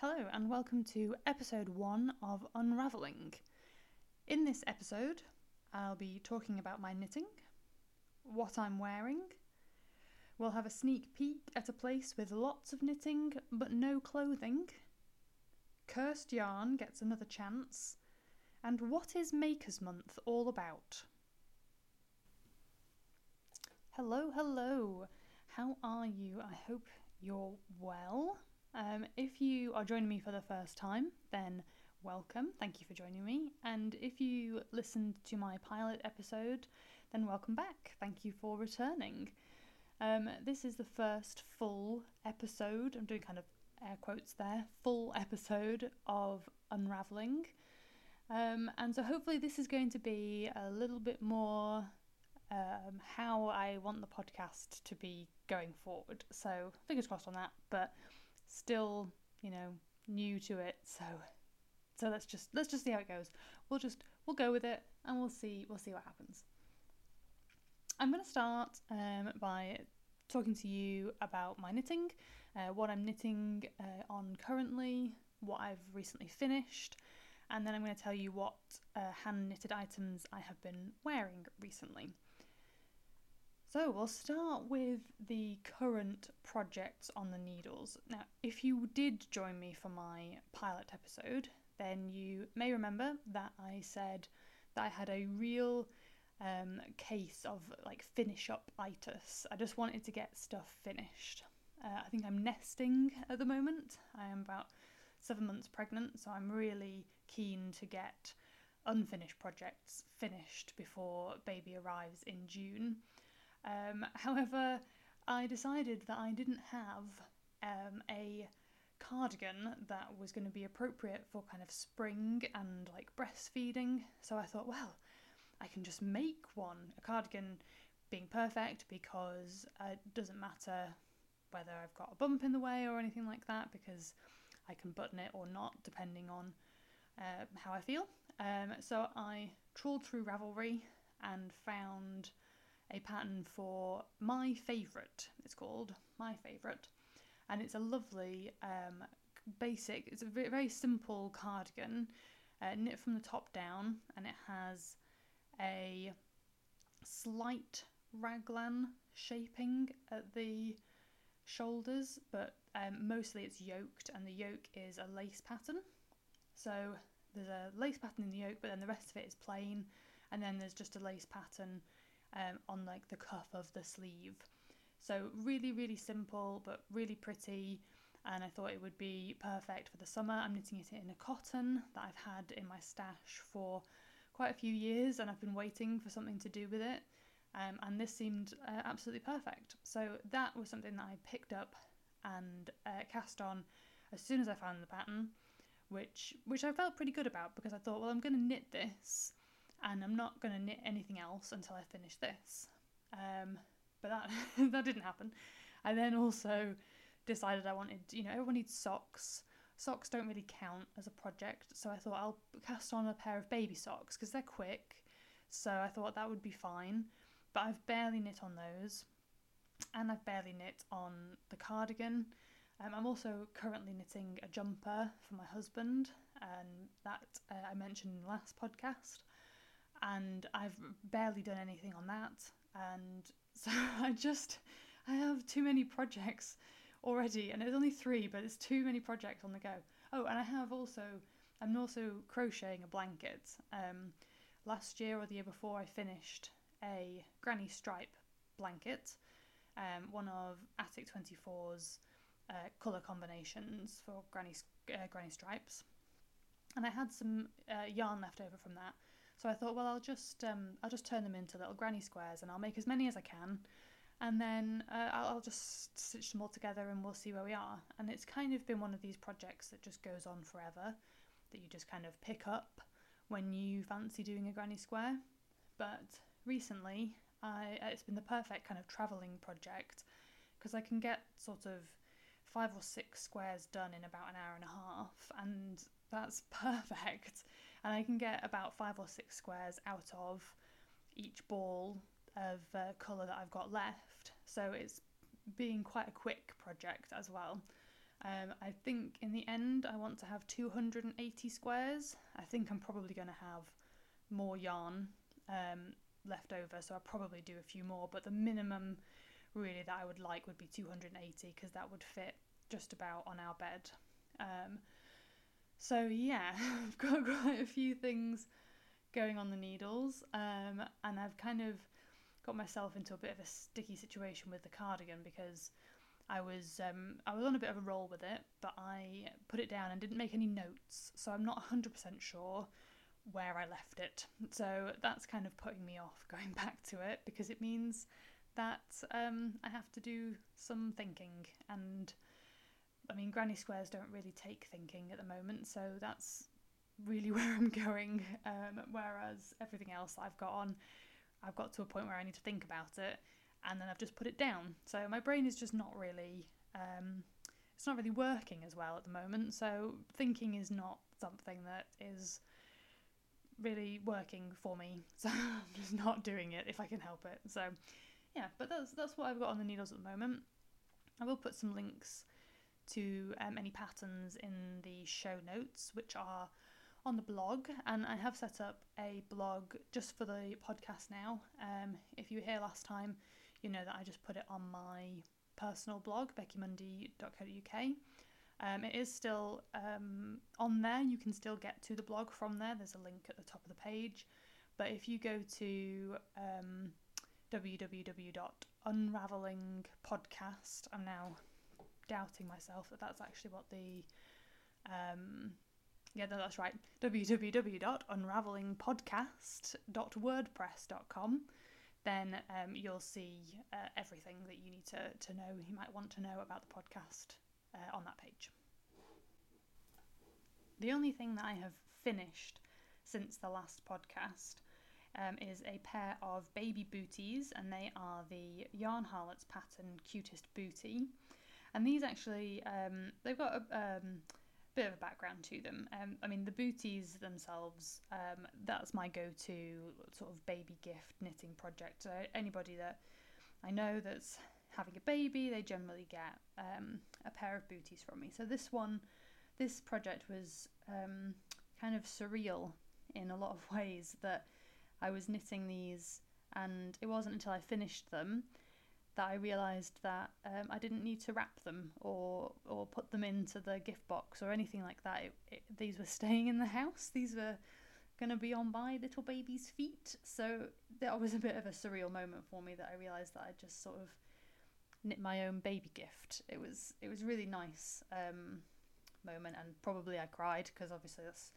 Hello, and welcome to episode one of Unraveling. In this episode, I'll be talking about my knitting, what I'm wearing. We'll have a sneak peek at a place with lots of knitting but no clothing. Cursed Yarn gets another chance. And what is Makers Month all about? Hello, hello. How are you? I hope you're well. Um, if you are joining me for the first time, then welcome. Thank you for joining me. And if you listened to my pilot episode, then welcome back. Thank you for returning. Um, this is the first full episode. I'm doing kind of air quotes there. Full episode of Unraveling. Um, and so hopefully this is going to be a little bit more um, how I want the podcast to be going forward. So fingers crossed on that. But still, you know, new to it, so so let's just let's just see how it goes. We'll just we'll go with it and we'll see we'll see what happens. I'm going to start um, by talking to you about my knitting, uh, what I'm knitting uh, on currently, what I've recently finished, and then I'm going to tell you what uh, hand knitted items I have been wearing recently. So we'll start with the current projects on the needles. Now, if you did join me for my pilot episode, then you may remember that I said that I had a real um, case of like finish up itis. I just wanted to get stuff finished. Uh, I think I'm nesting at the moment. I am about seven months pregnant, so I'm really keen to get unfinished projects finished before baby arrives in June. Um, however, I decided that I didn't have um, a cardigan that was going to be appropriate for kind of spring and like breastfeeding. So I thought, well, I can just make one. A cardigan being perfect because it doesn't matter whether I've got a bump in the way or anything like that because I can button it or not depending on uh, how I feel. Um, so I trawled through Ravelry and found a pattern for my favourite, it's called My Favourite, and it's a lovely um, basic, it's a very, simple cardigan, uh, knit from the top down, and it has a slight raglan shaping at the shoulders, but um, mostly it's yoked, and the yoke is a lace pattern. So there's a lace pattern in the yoke, but then the rest of it is plain, and then there's just a lace pattern um, on like the cuff of the sleeve. So really, really simple, but really pretty. And I thought it would be perfect for the summer. I'm knitting it in a cotton that I've had in my stash for quite a few years, and I've been waiting for something to do with it. Um, and this seemed uh, absolutely perfect. So that was something that I picked up and uh, cast on as soon as I found the pattern, which which I felt pretty good about because I thought, well, I'm going to knit this and I'm not going to knit anything else until I finish this. Um, but that that didn't happen. I then also decided I wanted, you know, everyone needs socks. Socks don't really count as a project, so I thought I'll cast on a pair of baby socks because they're quick. So I thought that would be fine. But I've barely knit on those, and I've barely knit on the cardigan. Um, I'm also currently knitting a jumper for my husband, and that uh, I mentioned in the last podcast and I've barely done anything on that. And so I just, I have too many projects already, and there's only three, but it's too many projects on the go. Oh, and I have also, I'm also crocheting a blanket. Um, last year or the year before, I finished a granny stripe blanket, um, one of Attic 24's uh, colour combinations for granny, uh, granny stripes. And I had some uh, yarn left over from that, so I thought, well, I'll just um, I'll just turn them into little granny squares, and I'll make as many as I can, and then uh, I'll, I'll just stitch them all together, and we'll see where we are. And it's kind of been one of these projects that just goes on forever, that you just kind of pick up when you fancy doing a granny square. But recently, I it's been the perfect kind of travelling project because I can get sort of five or six squares done in about an hour and a half, and that's perfect. And I can get about five or six squares out of each ball of uh, colour that I've got left. So it's being quite a quick project as well. Um, I think in the end, I want to have 280 squares. I think I'm probably going to have more yarn um, left over, so I'll probably do a few more. But the minimum, really, that I would like would be 280 because that would fit just about on our bed. Um, so yeah, I've got quite a few things going on the needles, um, and I've kind of got myself into a bit of a sticky situation with the cardigan because I was um, I was on a bit of a roll with it, but I put it down and didn't make any notes, so I'm not 100% sure where I left it. So that's kind of putting me off going back to it because it means that um, I have to do some thinking. And I mean, granny squares don't really take thinking at the moment, so that's really where I'm going. Um, whereas everything else I've got on, I've got to a point where I need to think about it and then I've just put it down. So my brain is just not really um, it's not really working as well at the moment. So thinking is not something that is really working for me. So I'm just not doing it if I can help it. So yeah, but that's that's what I've got on the needles at the moment. I will put some links to um, any patterns in the show notes, which are on the blog, and I have set up a blog just for the podcast now. Um, if you were here last time, you know that I just put it on my personal blog, beckymundy.co.uk. Um, it is still um, on there. You can still get to the blog from there. There's a link at the top of the page. But if you go to um, www.unravelingpodcast, I'm now doubting myself that that's actually what the um, yeah, no, that's right. www.unravelingpodcast.wordpress.com then um, you'll see uh, everything that you need to, to know, you might want to know about the podcast uh, on that page. The only thing that I have finished since the last podcast um, is a pair of baby booties, and they are the Yarn Harlots pattern Cutest Bootie. And these actually, um, they've got a, um, bit of a background to them. Um, I mean, the booties themselves, um, that's my go to sort of baby gift knitting project. So, anybody that I know that's having a baby, they generally get um, a pair of booties from me. So, this one, this project was um, kind of surreal in a lot of ways that I was knitting these, and it wasn't until I finished them that I realised that um, I didn't need to wrap them or or put them into the gift box or anything like that. It, it, these were staying in the house. These were going to be on my little baby's feet. So that was a bit of a surreal moment for me that I realised that I just sort of knit my own baby gift. It was it was really nice um, moment and probably I cried because obviously that's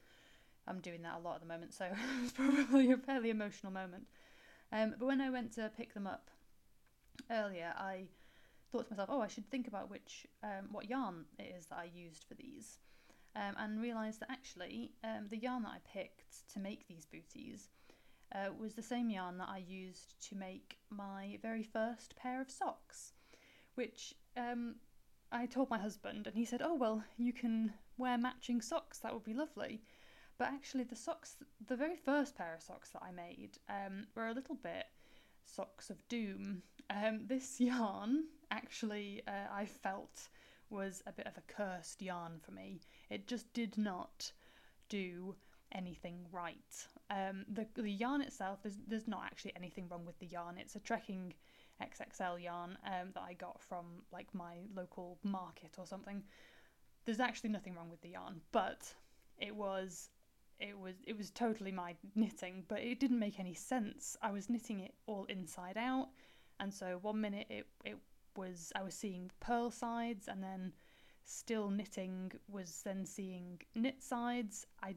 I'm doing that a lot at the moment. So it was probably a fairly emotional moment. Um, but when I went to pick them up earlier, I thought to myself, oh, I should think about which um, what yarn it is that I used for these, um, and realised that actually um, the yarn that I picked to make these booties uh, was the same yarn that I used to make my very first pair of socks, which um, I told my husband, and he said, oh well, you can wear matching socks. That would be lovely. But actually, the socks, the very first pair of socks that I made, um, were a little bit socks of doom. Um, this yarn actually uh, I felt was a bit of a cursed yarn for me. It just did not do anything right. Um, the the yarn itself, there's there's not actually anything wrong with the yarn. It's a trekking XXL yarn um, that I got from like my local market or something. There's actually nothing wrong with the yarn, but it was it was it was totally my knitting, but it didn't make any sense. I was knitting it all inside out, and so one minute it it was I was seeing purl sides, and then still knitting was then seeing knit sides. I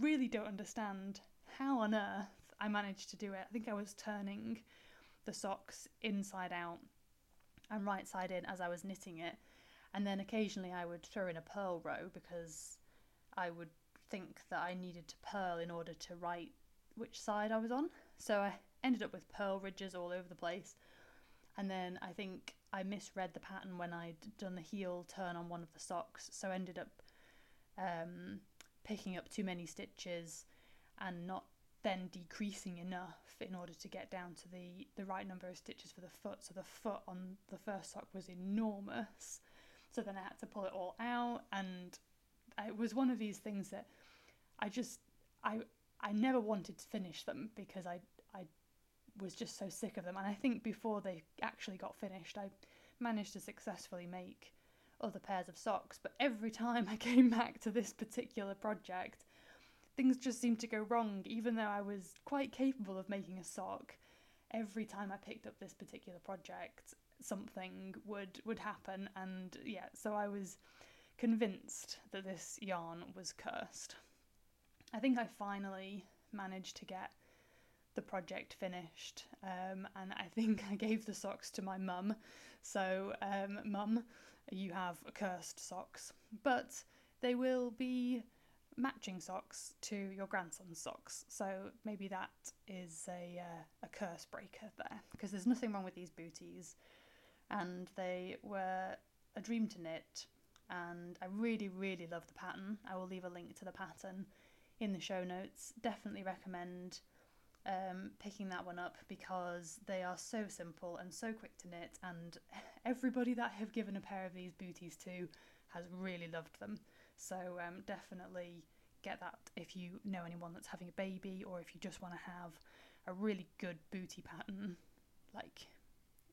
really don't understand how on earth I managed to do it. I think I was turning the socks inside out and right side in as I was knitting it, and then occasionally I would throw in a purl row because I would think that I needed to purl in order to write which side I was on. So I ended up with purl ridges all over the place. And then I think I misread the pattern when I'd done the heel turn on one of the socks, so I ended up um, picking up too many stitches and not then decreasing enough in order to get down to the, the right number of stitches for the foot. So the foot on the first sock was enormous. So then I had to pull it all out, and it was one of these things that I just I I never wanted to finish them because I I was just so sick of them. And I think before they actually got finished, I managed to successfully make other pairs of socks. But every time I came back to this particular project, things just seemed to go wrong, even though I was quite capable of making a sock. Every time I picked up this particular project, something would would happen, and yeah, so I was convinced that this yarn was cursed. I think I finally managed to get the project finished, um, and I think I gave the socks to my mum. So, um, mum, you have cursed socks, but they will be matching socks to your grandson's socks. So maybe that is a uh, a curse breaker there, because there's nothing wrong with these booties, and they were a dream to knit, and I really really love the pattern. I will leave a link to the pattern in the show notes. Definitely recommend um, picking that one up because they are so simple and so quick to knit, and everybody that I have given a pair of these booties to has really loved them. So um, definitely get that if you know anyone that's having a baby or if you just want to have a really good booty pattern like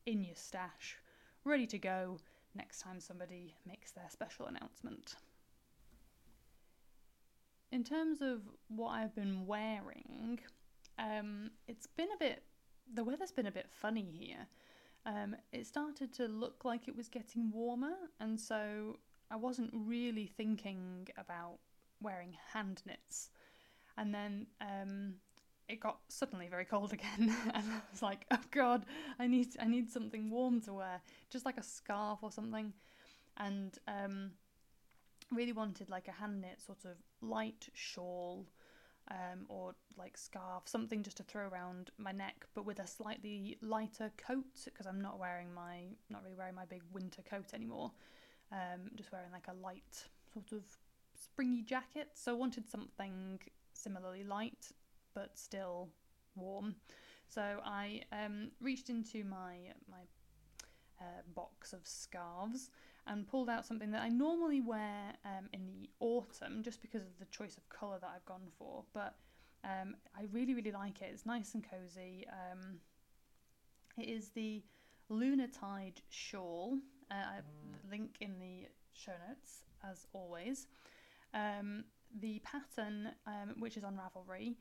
in your stash, ready to go next time somebody makes their special announcement. In terms of what I've been wearing, um, it's been a bit, the weather's been a bit funny here. Um, it started to look like it was getting warmer, and so I wasn't really thinking about wearing hand knits. And then um, it got suddenly very cold again, and I was like, "Oh God, I need I need something warm to wear, just like a scarf or something." And um, really wanted like a hand knit sort of light shawl um, or like scarf, something just to throw around my neck, but with a slightly lighter coat because I'm not wearing my not really wearing my big winter coat anymore. Um, just wearing like a light sort of springy jacket. So I wanted something similarly light but still warm. So I um, reached into my my uh, box of scarves and pulled out something that I normally wear um, in the autumn just because of the choice of colour that I've gone for. But um, I really, really like it. It's nice and cosy. Um, it is the Lunartide shawl. Uh, I link in the show notes as always. Um, the pattern, um, which is on Ravelry,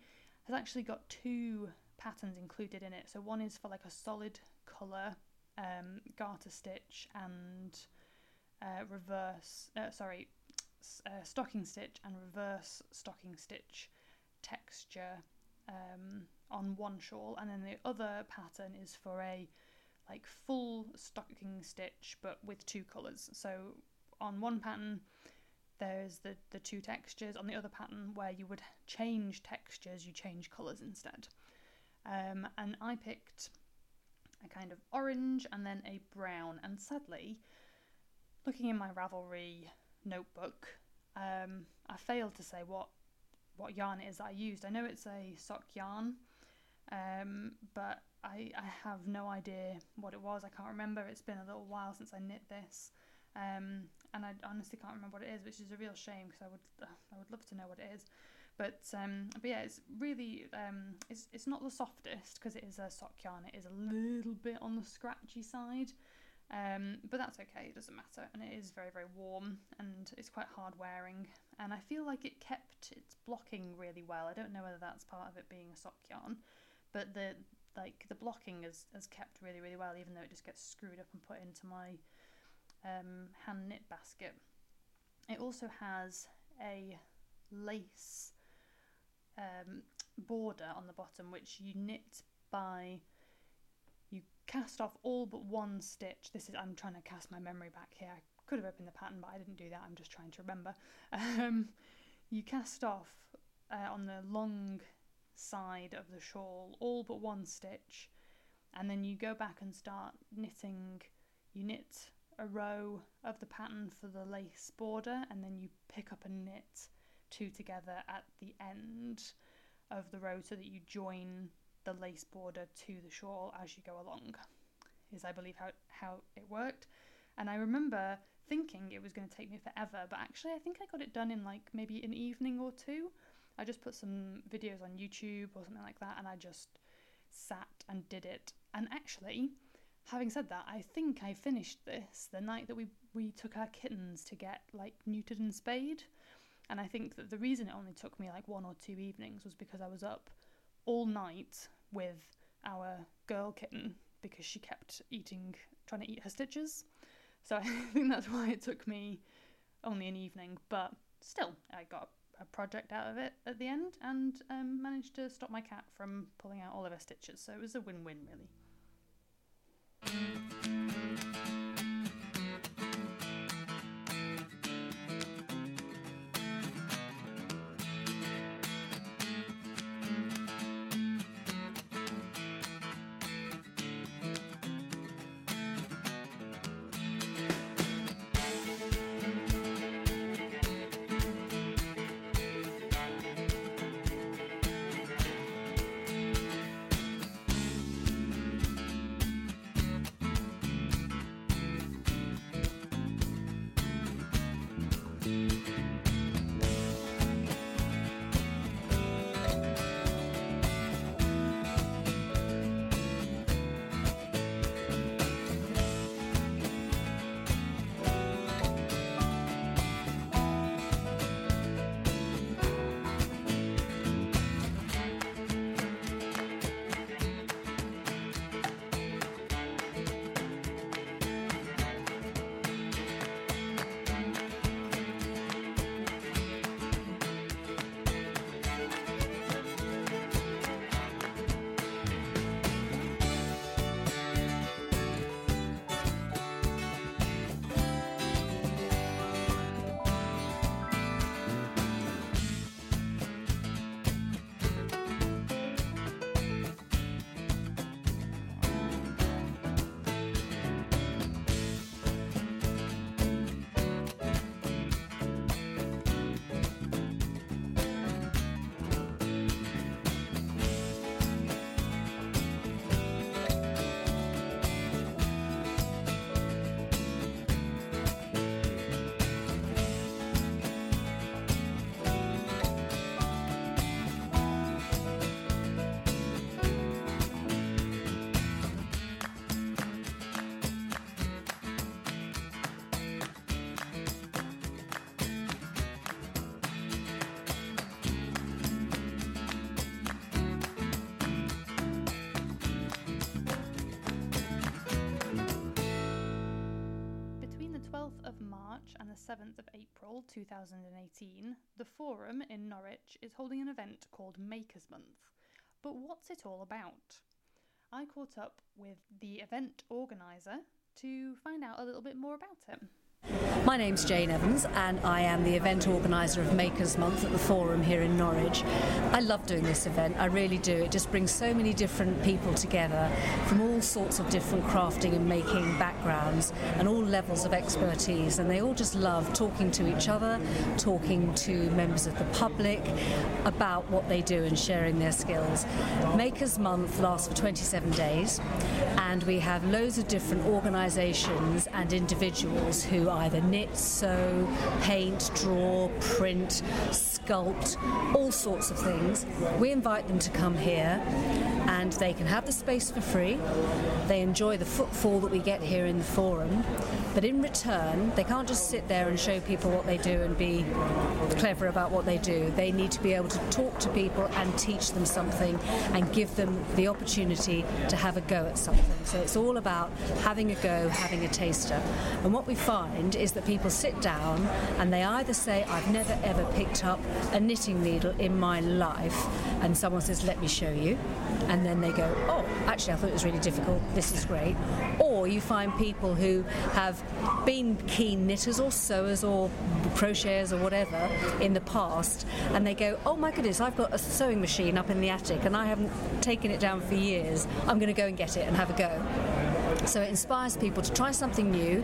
has actually got two patterns included in it. So one is for like a solid colour um, garter stitch and uh, reverse, uh, sorry, uh, stocking stitch and reverse stocking stitch texture um, on one shawl, and then the other pattern is for a like full stocking stitch but with two colours. So on one pattern, there's the, the two textures. On the other pattern, where you would change textures, you change colours instead. Um, and I picked a kind of orange and then a brown, and sadly, looking in my Ravelry notebook, um, I failed to say what what yarn it is that I used. I know it's a sock yarn, um, but I, I have no idea what it was. I can't remember. It's been a little while since I knit this, um, and I honestly can't remember what it is, which is a real shame because I would I would love to know what it is. But um, but yeah, it's really um, it's it's not the softest because it is a sock yarn. It is a little bit on the scratchy side. Um, but that's okay, it doesn't matter. And it is very, very warm and it's quite hard wearing. And I feel like it kept its blocking really well. I don't know whether that's part of it being a sock yarn, but the like the blocking has, has kept really, really well, even though it just gets screwed up and put into my um, hand knit basket. It also has a lace um, border on the bottom, which you knit by you cast off all but one stitch. This is I'm trying to cast my memory back here. I could have opened the pattern, but I didn't do that. I'm just trying to remember. Um, you cast off uh, on the long side of the shawl all but one stitch, and then you go back and start knitting. You knit a row of the pattern for the lace border, and then you pick up and knit two together at the end of the row so that you join the lace border to the shawl as you go along, is I believe how, how it worked. And I remember thinking it was going to take me forever, but actually, I think I got it done in like maybe an evening or two. I just put some videos on YouTube or something like that, and I just sat and did it. And actually, having said that, I think I finished this the night that we we took our kittens to get like neutered and spayed. And I think that the reason it only took me like one or two evenings was because I was up all night with our girl kitten because she kept eating, trying to eat her stitches. So I think that's why it took me only an evening. But still, I got a project out of it at the end and um, managed to stop my cat from pulling out all of her stitches. So it was a win win, really. Thank you. April 2018, the Forum in Norwich is holding an event called Makers Month. But what's it all about? I caught up with the event organiser to find out a little bit more about it. My name's Jayne Evans, and I am the event organiser of Makers Month at the Forum here in Norwich. I love doing this event, I really do. It just brings so many different people together from all sorts of different crafting and making backgrounds and all levels of expertise, and they all just love talking to each other, talking to members of the public about what they do and sharing their skills. Makers Month lasts for 27 days, and we have loads of different organisations and individuals who either knit, sew, paint, draw, print, sculpt, all sorts of things. We invite them to come here and they can have the space for free. They enjoy the footfall that we get here in the forum, but in return, they can't just sit there and show people what they do and be clever about what they do. They need to be able to talk to people and teach them something and give them the opportunity to have a go at something. So it's all about having a go, having a taster. And what we find is that people sit down and they either say, I've never ever picked up a knitting needle in my life, and someone says, Let me show you. And then they go, Oh, actually, I thought it was really difficult. This is great. Or you find people who have been keen knitters or sewers or crocheters or whatever in the past, and they go, Oh my goodness, I've got a sewing machine up in the attic and I haven't taken it down for years. I'm going to go and get it and have a go. So it inspires people to try something new,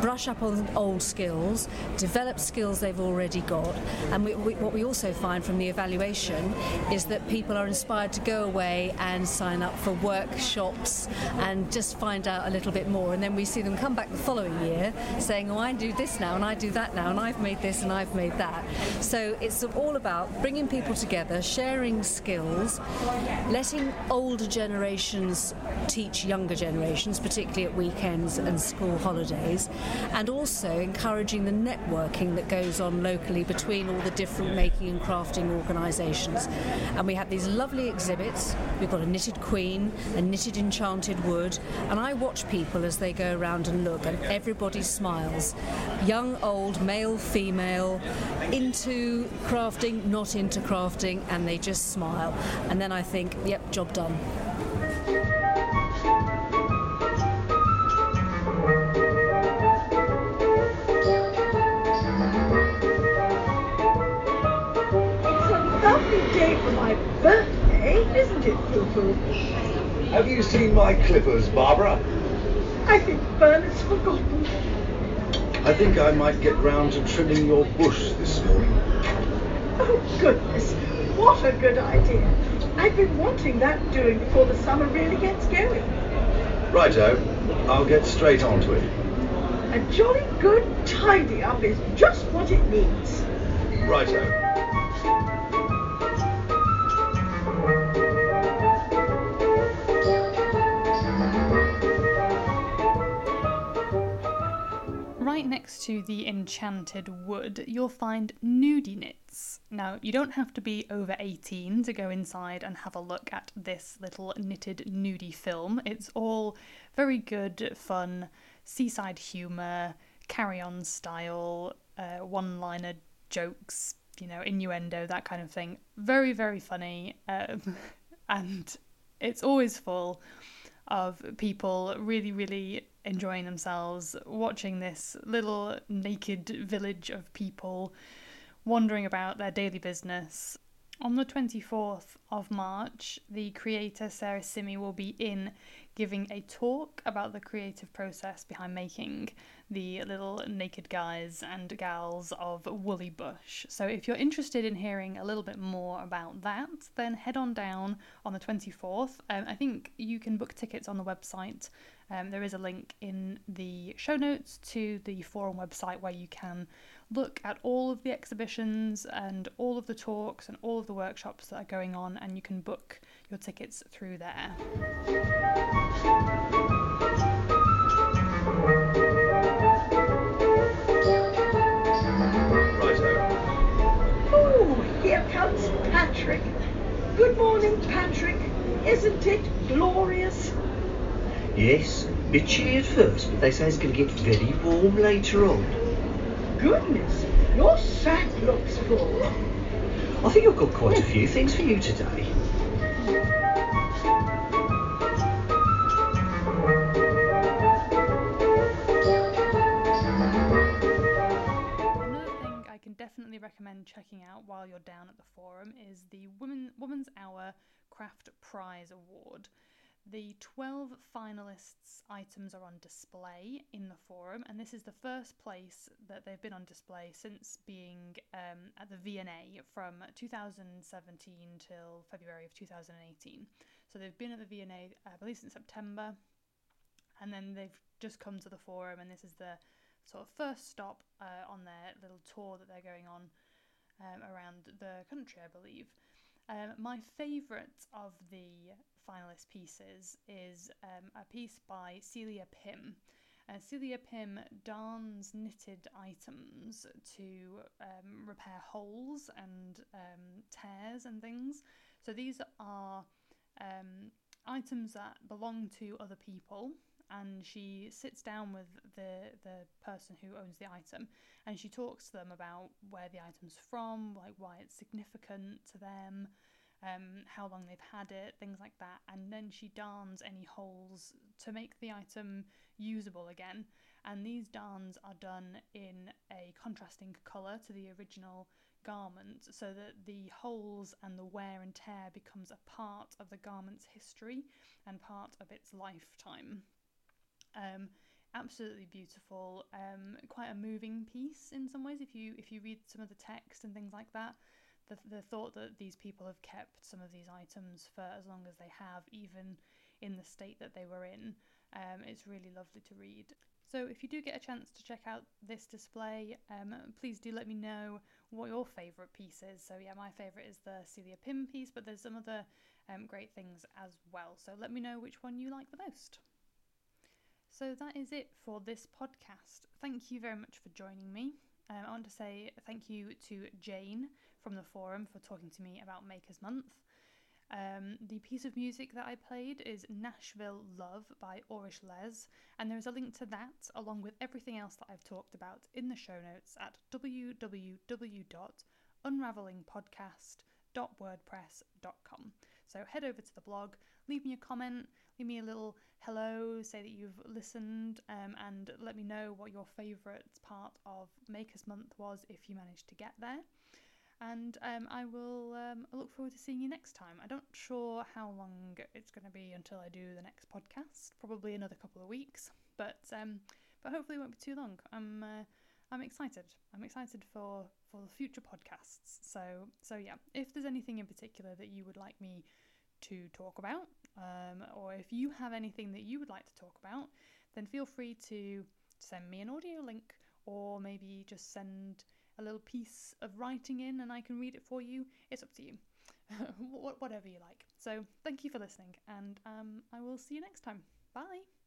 brush up on old skills, develop skills they've already got. And we, we, what we also find from the evaluation is that people are inspired to go away and sign up for workshops and just find out a little bit more. And then we see them come back the following year saying, oh, I do this now and I do that now and I've made this and I've made that. So it's all about bringing people together, sharing skills, letting older generations teach younger generations, particularly at weekends and school holidays, and also encouraging the networking that goes on locally between all the different making and crafting organisations. And we have these lovely exhibits. We've got a knitted queen, a knitted enchanted wood, and I watch people as they go around and look, and everybody smiles. Young, old, male, female, into crafting, not into crafting, and they just smile. And then I think, yep, job done. Have you seen my clippers, Barbara? I think Bernard's forgotten. I think I might get round to trimming your bush this morning. Oh, goodness. What a good idea. I've been wanting that doing before the summer really gets going. Righto. I'll get straight onto it. A jolly good tidy up is just what it needs. Righto. Next to the enchanted wood, you'll find nudie knits. Now, you don't have to be over 18 to go inside and have a look at this little knitted nudie film. It's all very good, fun, seaside humour, carry on style, uh, one liner jokes, you know, innuendo, that kind of thing. Very, very funny. Um, and it's always full of people really, really enjoying themselves, watching this little naked village of people wandering about their daily business. On the 24th of March, the creator Sarah Simi will be in giving a talk about the creative process behind making the little naked guys and gals of Woolly Bush. So, if you're interested in hearing a little bit more about that, then head on down on the 24th. Um, I think you can book tickets on the website. Um, there is a link in the show notes to the forum website where you can look at all of the exhibitions and all of the talks and all of the workshops that are going on, and you can book your tickets through there. Oh, here comes Patrick. Good morning, Patrick. Isn't it glorious? Yes, bit chilly at first, but they say it's going to get very warm later on. Goodness, your sack looks full. I think I've got quite a few things for you today. Definitely recommend checking out while you're down at the forum is the Women Women's Hour Craft Prize Award. The 12 finalists' items are on display in the forum, and this is the first place that they've been on display since being um, at the V&A from 2017 till February of 2018. So they've been at the V&A, I believe, since September, and then they've just come to the forum, and this is the sort of first stop uh, on their little tour that they're going on um, around the country, I believe. Um, my favourite of the finalist pieces is um, a piece by Celia Pym. Uh, Celia Pym darns knitted items to um, repair holes and um, tears and things. So these are um, items that belong to other people and she sits down with the the person who owns the item and she talks to them about where the item's from, like why it's significant to them, um, how long they've had it, things like that, and then she darns any holes to make the item usable again. And these darns are done in a contrasting colour to the original garment so that the holes and the wear and tear becomes a part of the garment's history and part of its lifetime. Um, absolutely beautiful, um, quite a moving piece in some ways. If you if you read some of the text and things like that, the the thought that these people have kept some of these items for as long as they have, even in the state that they were in, um, it's really lovely to read. So if you do get a chance to check out this display, um, please do let me know what your favourite piece is. So yeah, my favourite is the Celia Pym piece, but there's some other um, great things as well. So let me know which one you like the most. So that is it for this podcast. Thank you very much for joining me. Um, I want to say thank you to Jayne from the forum for talking to me about Makers Month. Um, the piece of music that I played is Nashville Love by Orish Les, and there is a link to that along with everything else that I've talked about in the show notes at www.unravelingpodcast.wordpress.com. So head over to the blog, leave me a comment, leave me a little hello, say that you've listened, um, and let me know what your favourite part of Makers Month was if you managed to get there and um, I will um, look forward to seeing you next time. I'm not sure how long it's going to be until I do the next podcast. Probably another couple of weeks, but um, but hopefully it won't be too long. I'm uh, I'm excited. I'm excited for for the future podcasts. So so yeah, if there's anything in particular that you would like me to talk about, um, or if you have anything that you would like to talk about, then feel free to send me an audio link, or maybe just send a little piece of writing in and I can read it for you. It's up to you. Whatever you like. So, thank you for listening, and um, I will see you next time. Bye.